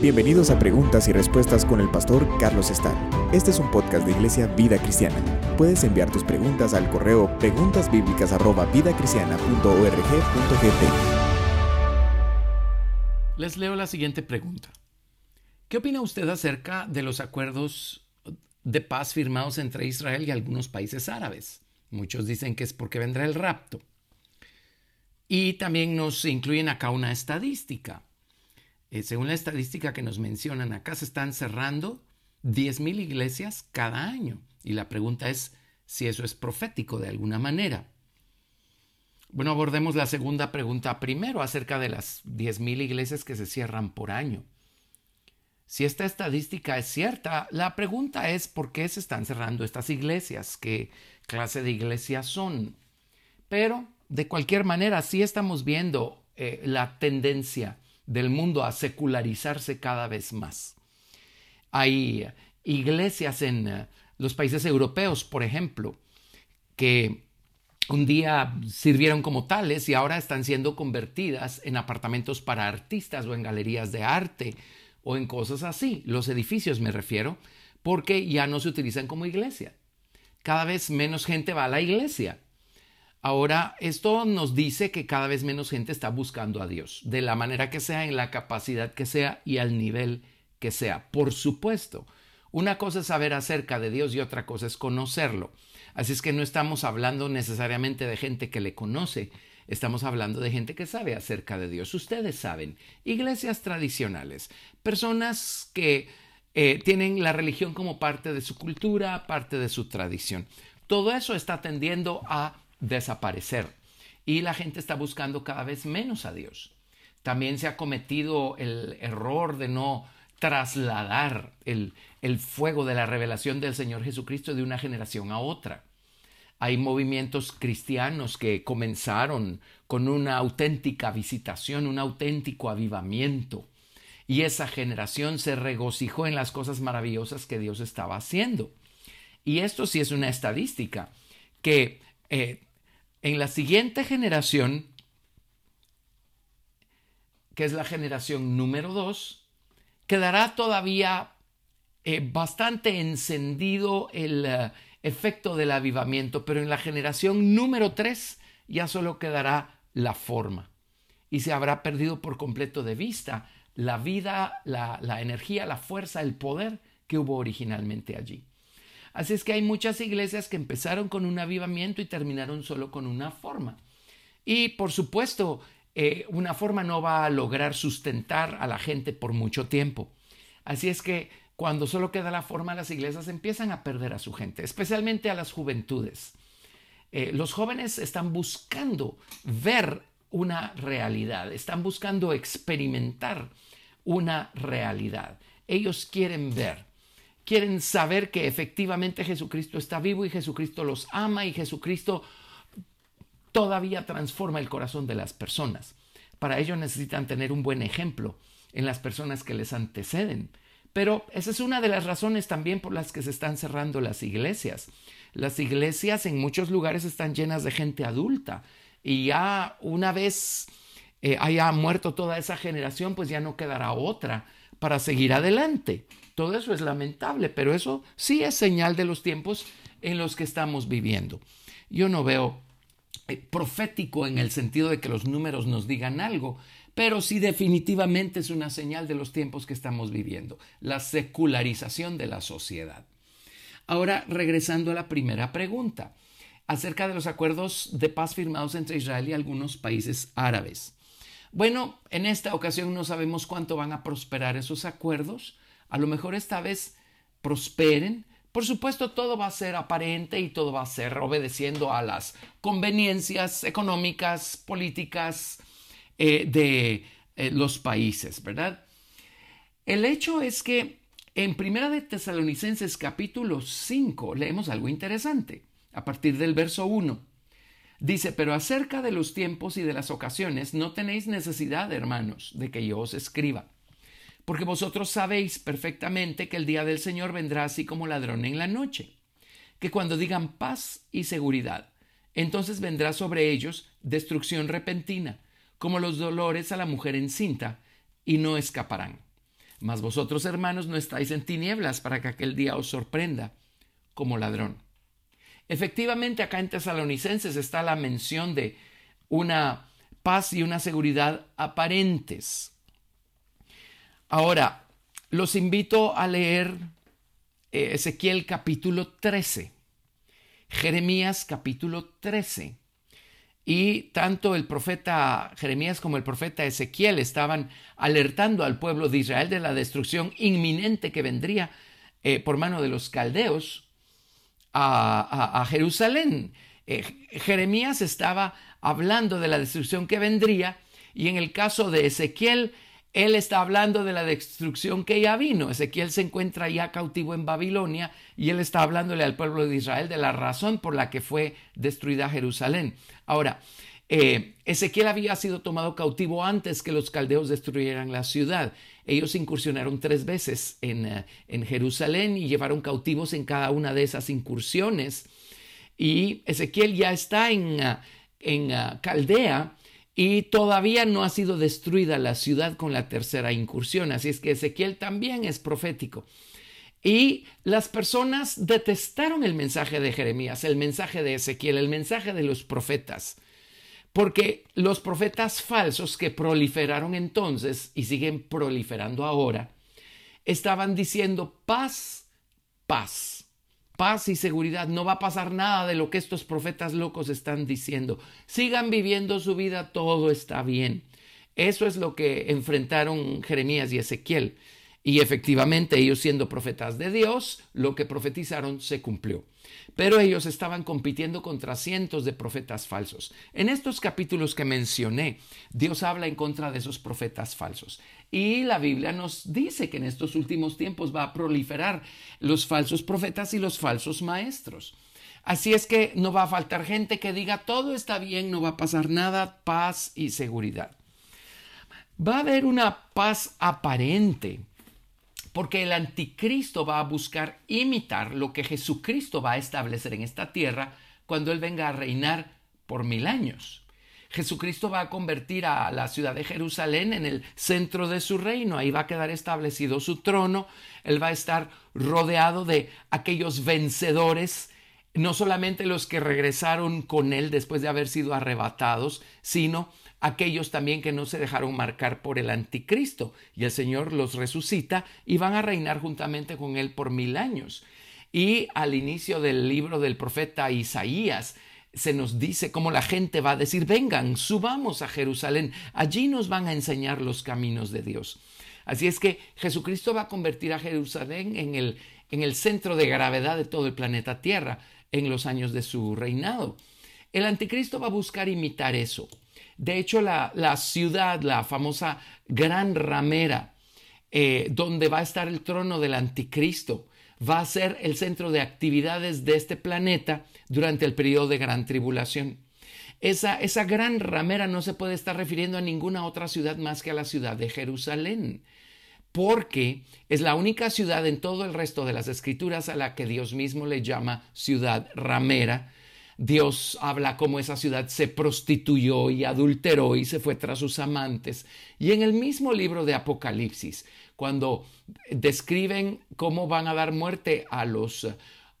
Bienvenidos a Preguntas y Respuestas con el pastor Carlos Estar. Este es un podcast de Iglesia Vida Cristiana. Puedes enviar tus preguntas al correo preguntasbiblicas@vidacristiana.org.gt. Les leo la siguiente pregunta. ¿Qué opina usted acerca de los acuerdos de paz firmados entre Israel y algunos países árabes? Muchos dicen que es porque vendrá el rapto. Y también nos incluyen acá una estadística. Eh, según la estadística que nos mencionan acá, se están cerrando 10.000 iglesias cada año. Y la pregunta es si eso es profético de alguna manera. Bueno, abordemos la segunda pregunta primero acerca de las 10.000 iglesias que se cierran por año. Si esta estadística es cierta, la pregunta es por qué se están cerrando estas iglesias, qué clase de iglesias son. Pero, de cualquier manera, sí estamos viendo eh, la tendencia del mundo a secularizarse cada vez más. Hay iglesias en eh, los países europeos, por ejemplo, que un día sirvieron como tales y ahora están siendo convertidas en apartamentos para artistas o en galerías de arte o en cosas así. Los edificios me refiero, porque ya no se utilizan como iglesia. Cada vez menos gente va a la iglesia. Ahora, esto nos dice que cada vez menos gente está buscando a Dios, de la manera que sea, en la capacidad que sea y al nivel que sea. Por supuesto, una cosa es saber acerca de Dios y otra cosa es conocerlo. Así es que no estamos hablando necesariamente de gente que le conoce, estamos hablando de gente que sabe acerca de Dios. Ustedes saben, iglesias tradicionales, personas que eh, tienen la religión como parte de su cultura, parte de su tradición. Todo eso está tendiendo a desaparecer. Y la gente está buscando cada vez menos a Dios. También se ha cometido el error de no trasladar el, el fuego de la revelación del Señor Jesucristo de una generación a otra. Hay movimientos cristianos que comenzaron con una auténtica visitación, un auténtico avivamiento. Y esa generación se regocijó en las cosas maravillosas que Dios estaba haciendo. Y esto sí es una estadística, que eh, en la siguiente generación, que es la generación número dos, quedará todavía eh, bastante encendido el eh, efecto del avivamiento, pero en la generación número tres ya solo quedará la forma y se habrá perdido por completo de vista la vida, la energía, la fuerza, el poder que hubo originalmente allí. Así es que hay muchas iglesias que empezaron con un avivamiento y terminaron solo con una forma. Y por supuesto, eh, una forma no va a lograr sustentar a la gente por mucho tiempo. Así es que cuando solo queda la forma, las iglesias empiezan a perder a su gente, especialmente a las juventudes. Eh, los jóvenes están buscando ver una realidad, están buscando experimentar una realidad. Ellos quieren ver quieren saber que efectivamente Jesucristo está vivo y Jesucristo los ama y Jesucristo todavía transforma el corazón de las personas. Para ello necesitan tener un buen ejemplo en las personas que les anteceden. Pero esa es una de las razones también por las que se están cerrando las iglesias. Las iglesias en muchos lugares están llenas de gente adulta y ya una vez eh, haya muerto toda esa generación, pues ya no quedará otra para seguir adelante. Todo eso es lamentable, pero eso sí es señal de los tiempos en los que estamos viviendo. Yo no veo eh, profético en el sentido de que los números nos digan algo, pero sí definitivamente es una señal de los tiempos que estamos viviendo, la secularización de la sociedad. Ahora, regresando a la primera pregunta, acerca de los acuerdos de paz firmados entre Israel y algunos países árabes. Bueno, en esta ocasión no sabemos cuánto van a prosperar esos acuerdos, a lo mejor esta vez prosperen. Por supuesto, todo va a ser aparente y todo va a ser obedeciendo a las conveniencias económicas, políticas eh, de eh, los países, ¿verdad? El hecho es que en Primera de Tesalonicenses capítulo 5 leemos algo interesante a partir del verso 1. Dice, pero acerca de los tiempos y de las ocasiones no tenéis necesidad, hermanos, de que yo os escriba porque vosotros sabéis perfectamente que el día del Señor vendrá así como ladrón en la noche, que cuando digan paz y seguridad, entonces vendrá sobre ellos destrucción repentina, como los dolores a la mujer encinta, y no escaparán. Mas vosotros, hermanos, no estáis en tinieblas para que aquel día os sorprenda como ladrón. Efectivamente, acá en Tesalonicenses está la mención de una paz y una seguridad aparentes. Ahora, los invito a leer eh, Ezequiel capítulo 13, Jeremías capítulo 13. Y tanto el profeta Jeremías como el profeta Ezequiel estaban alertando al pueblo de Israel de la destrucción inminente que vendría eh, por mano de los caldeos a, Jerusalén. Eh, Jeremías estaba hablando de la destrucción que vendría y en el caso de Ezequiel, él está hablando de la destrucción que ya vino. Ezequiel se encuentra ya cautivo en Babilonia y él está hablándole al pueblo de Israel de la razón por la que fue destruida Jerusalén. Ahora, eh, Ezequiel había sido tomado cautivo antes que los caldeos destruyeran la ciudad. Ellos incursionaron tres veces en, eh, Jerusalén y llevaron cautivos en cada una de esas incursiones. Y Ezequiel ya está en, eh, en Caldea y todavía no ha sido destruida la ciudad con la tercera incursión. Así es que Ezequiel también es profético. Y las personas detestaron el mensaje de Jeremías, el mensaje de Ezequiel, el mensaje de los profetas, porque los profetas falsos que proliferaron entonces y siguen proliferando ahora, estaban diciendo paz, paz paz y seguridad. No va a pasar nada de lo que estos profetas locos están diciendo. Sigan viviendo su vida, todo está bien. Eso es lo que enfrentaron Jeremías y Ezequiel. Y efectivamente ellos siendo profetas de Dios, lo que profetizaron se cumplió. Pero ellos estaban compitiendo contra cientos de profetas falsos. En estos capítulos que mencioné, Dios habla en contra de esos profetas falsos. Y la Biblia nos dice que en estos últimos tiempos va a proliferar los falsos profetas y los falsos maestros. Así es que no va a faltar gente que diga todo está bien, no va a pasar nada, paz y seguridad. Va a haber una paz aparente, porque el anticristo va a buscar imitar lo que Jesucristo va a establecer en esta tierra cuando Él venga a reinar por mil años. Jesucristo va a convertir a la ciudad de Jerusalén en el centro de su reino, ahí va a quedar establecido su trono, Él va a estar rodeado de aquellos vencedores, no solamente los que regresaron con Él después de haber sido arrebatados, sino aquellos también que no se dejaron marcar por el anticristo, y el Señor los resucita y van a reinar juntamente con Él por mil años. Y al inicio del libro del profeta Isaías, se nos dice cómo la gente va a decir, vengan, subamos a Jerusalén, allí nos van a enseñar los caminos de Dios. Así es que Jesucristo va a convertir a Jerusalén en el, en el centro de gravedad de todo el planeta Tierra en los años de su reinado. El anticristo va a buscar imitar eso. De hecho, la, la ciudad, la famosa gran ramera, eh, donde va a estar el trono del anticristo, va a ser el centro de actividades de este planeta durante el periodo de gran tribulación. Esa, esa gran ramera no se puede estar refiriendo a ninguna otra ciudad más que a la ciudad de Jerusalén, porque es la única ciudad en todo el resto de las escrituras a la que Dios mismo le llama ciudad ramera, Dios habla cómo esa ciudad se prostituyó y adulteró y se fue tras sus amantes. Y en el mismo libro de Apocalipsis, cuando describen cómo van a dar muerte a los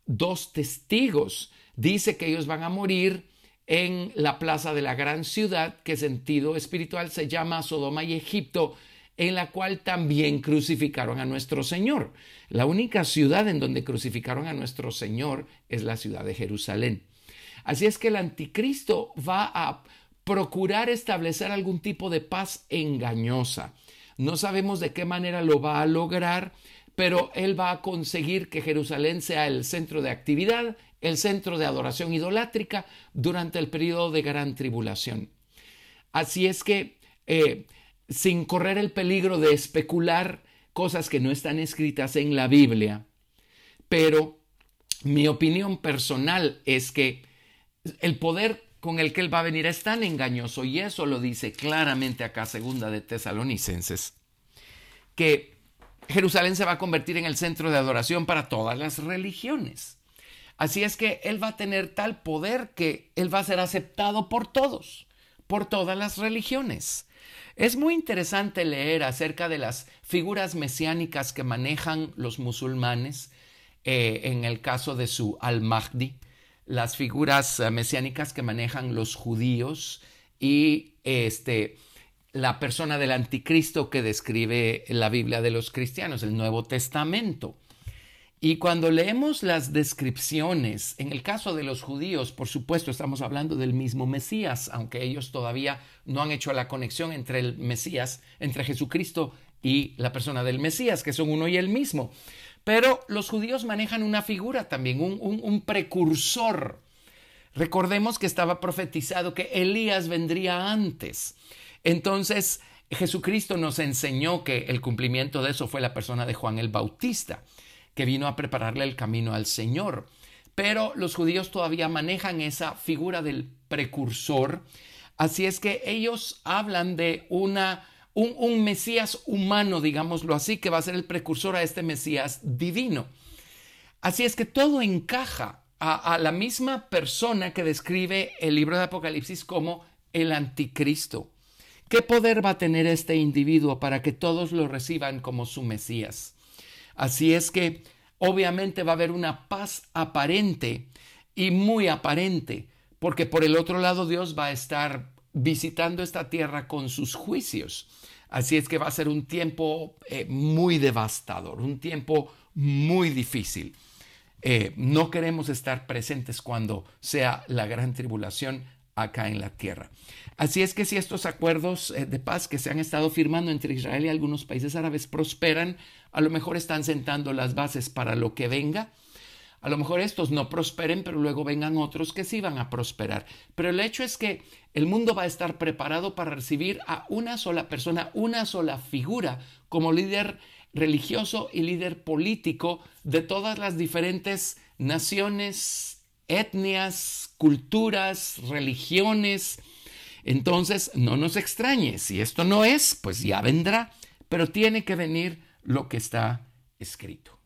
dos testigos, dice que ellos van a morir en la plaza de la gran ciudad, que sentido espiritual se llama Sodoma y Egipto, en la cual también crucificaron a nuestro Señor. La única ciudad en donde crucificaron a nuestro Señor es la ciudad de Jerusalén. Así es que el anticristo va a procurar establecer algún tipo de paz engañosa. No sabemos de qué manera lo va a lograr, pero él va a conseguir que Jerusalén sea el centro de actividad, el centro de adoración idolátrica durante el periodo de gran tribulación. Así es que, eh, sin correr el peligro de especular cosas que no están escritas en la Biblia, pero mi opinión personal es que el poder con el que él va a venir es tan engañoso, y eso lo dice claramente acá, segunda de Tesalonicenses, que Jerusalén se va a convertir en el centro de adoración para todas las religiones. Así es que él va a tener tal poder que él va a ser aceptado por todos, por todas las religiones. Es muy interesante leer acerca de las figuras mesiánicas que manejan los musulmanes, eh, en el caso de su al-Mahdi, las figuras eh, mesiánicas que manejan los judíos y este, la persona del anticristo que describe la Biblia de los cristianos, el Nuevo Testamento. Y cuando leemos las descripciones, en el caso de los judíos, por supuesto, estamos hablando del mismo Mesías, aunque ellos todavía no han hecho la conexión entre el Mesías, entre Jesucristo y la persona del Mesías, que son uno y el mismo. Pero los judíos manejan una figura también, un, precursor. Recordemos que estaba profetizado que Elías vendría antes. Entonces, Jesucristo nos enseñó que el cumplimiento de eso fue la persona de Juan el Bautista que vino a prepararle el camino al Señor. Pero los judíos todavía manejan esa figura del precursor, así es que ellos hablan de una, un, Mesías humano, digámoslo así, que va a ser el precursor a este Mesías divino. Así es que todo encaja a, la misma persona que describe el libro de Apocalipsis como el anticristo. ¿Qué poder va a tener este individuo para que todos lo reciban como su Mesías? Así es que obviamente va a haber una paz aparente y muy aparente, porque por el otro lado Dios va a estar visitando esta tierra con sus juicios. Así es que va a ser un tiempo eh, muy devastador, un tiempo muy difícil. Eh, no queremos estar presentes cuando sea la gran tribulación acá en la tierra. Así es que si estos acuerdos eh, de paz que se han estado firmando entre Israel y algunos países árabes prosperan, a lo mejor están sentando las bases para lo que venga. A lo mejor estos no prosperen, pero luego vengan otros que sí van a prosperar. Pero el hecho es que el mundo va a estar preparado para recibir a una sola persona, una sola figura como líder religioso y líder político de todas las diferentes naciones, etnias, culturas, religiones. Entonces, no nos extrañe, si esto no es, pues ya vendrá, pero tiene que venir lo que está escrito.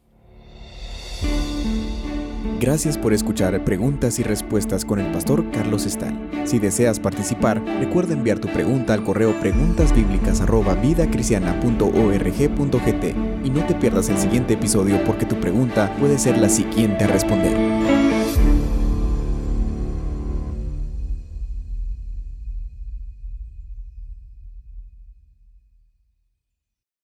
Gracias por escuchar Preguntas y Respuestas con el pastor Carlos Estal. Si deseas participar, recuerda enviar tu pregunta al correo preguntasbiblicas@vidacristiana.org.gt y no te pierdas el siguiente episodio porque tu pregunta puede ser la siguiente a responder.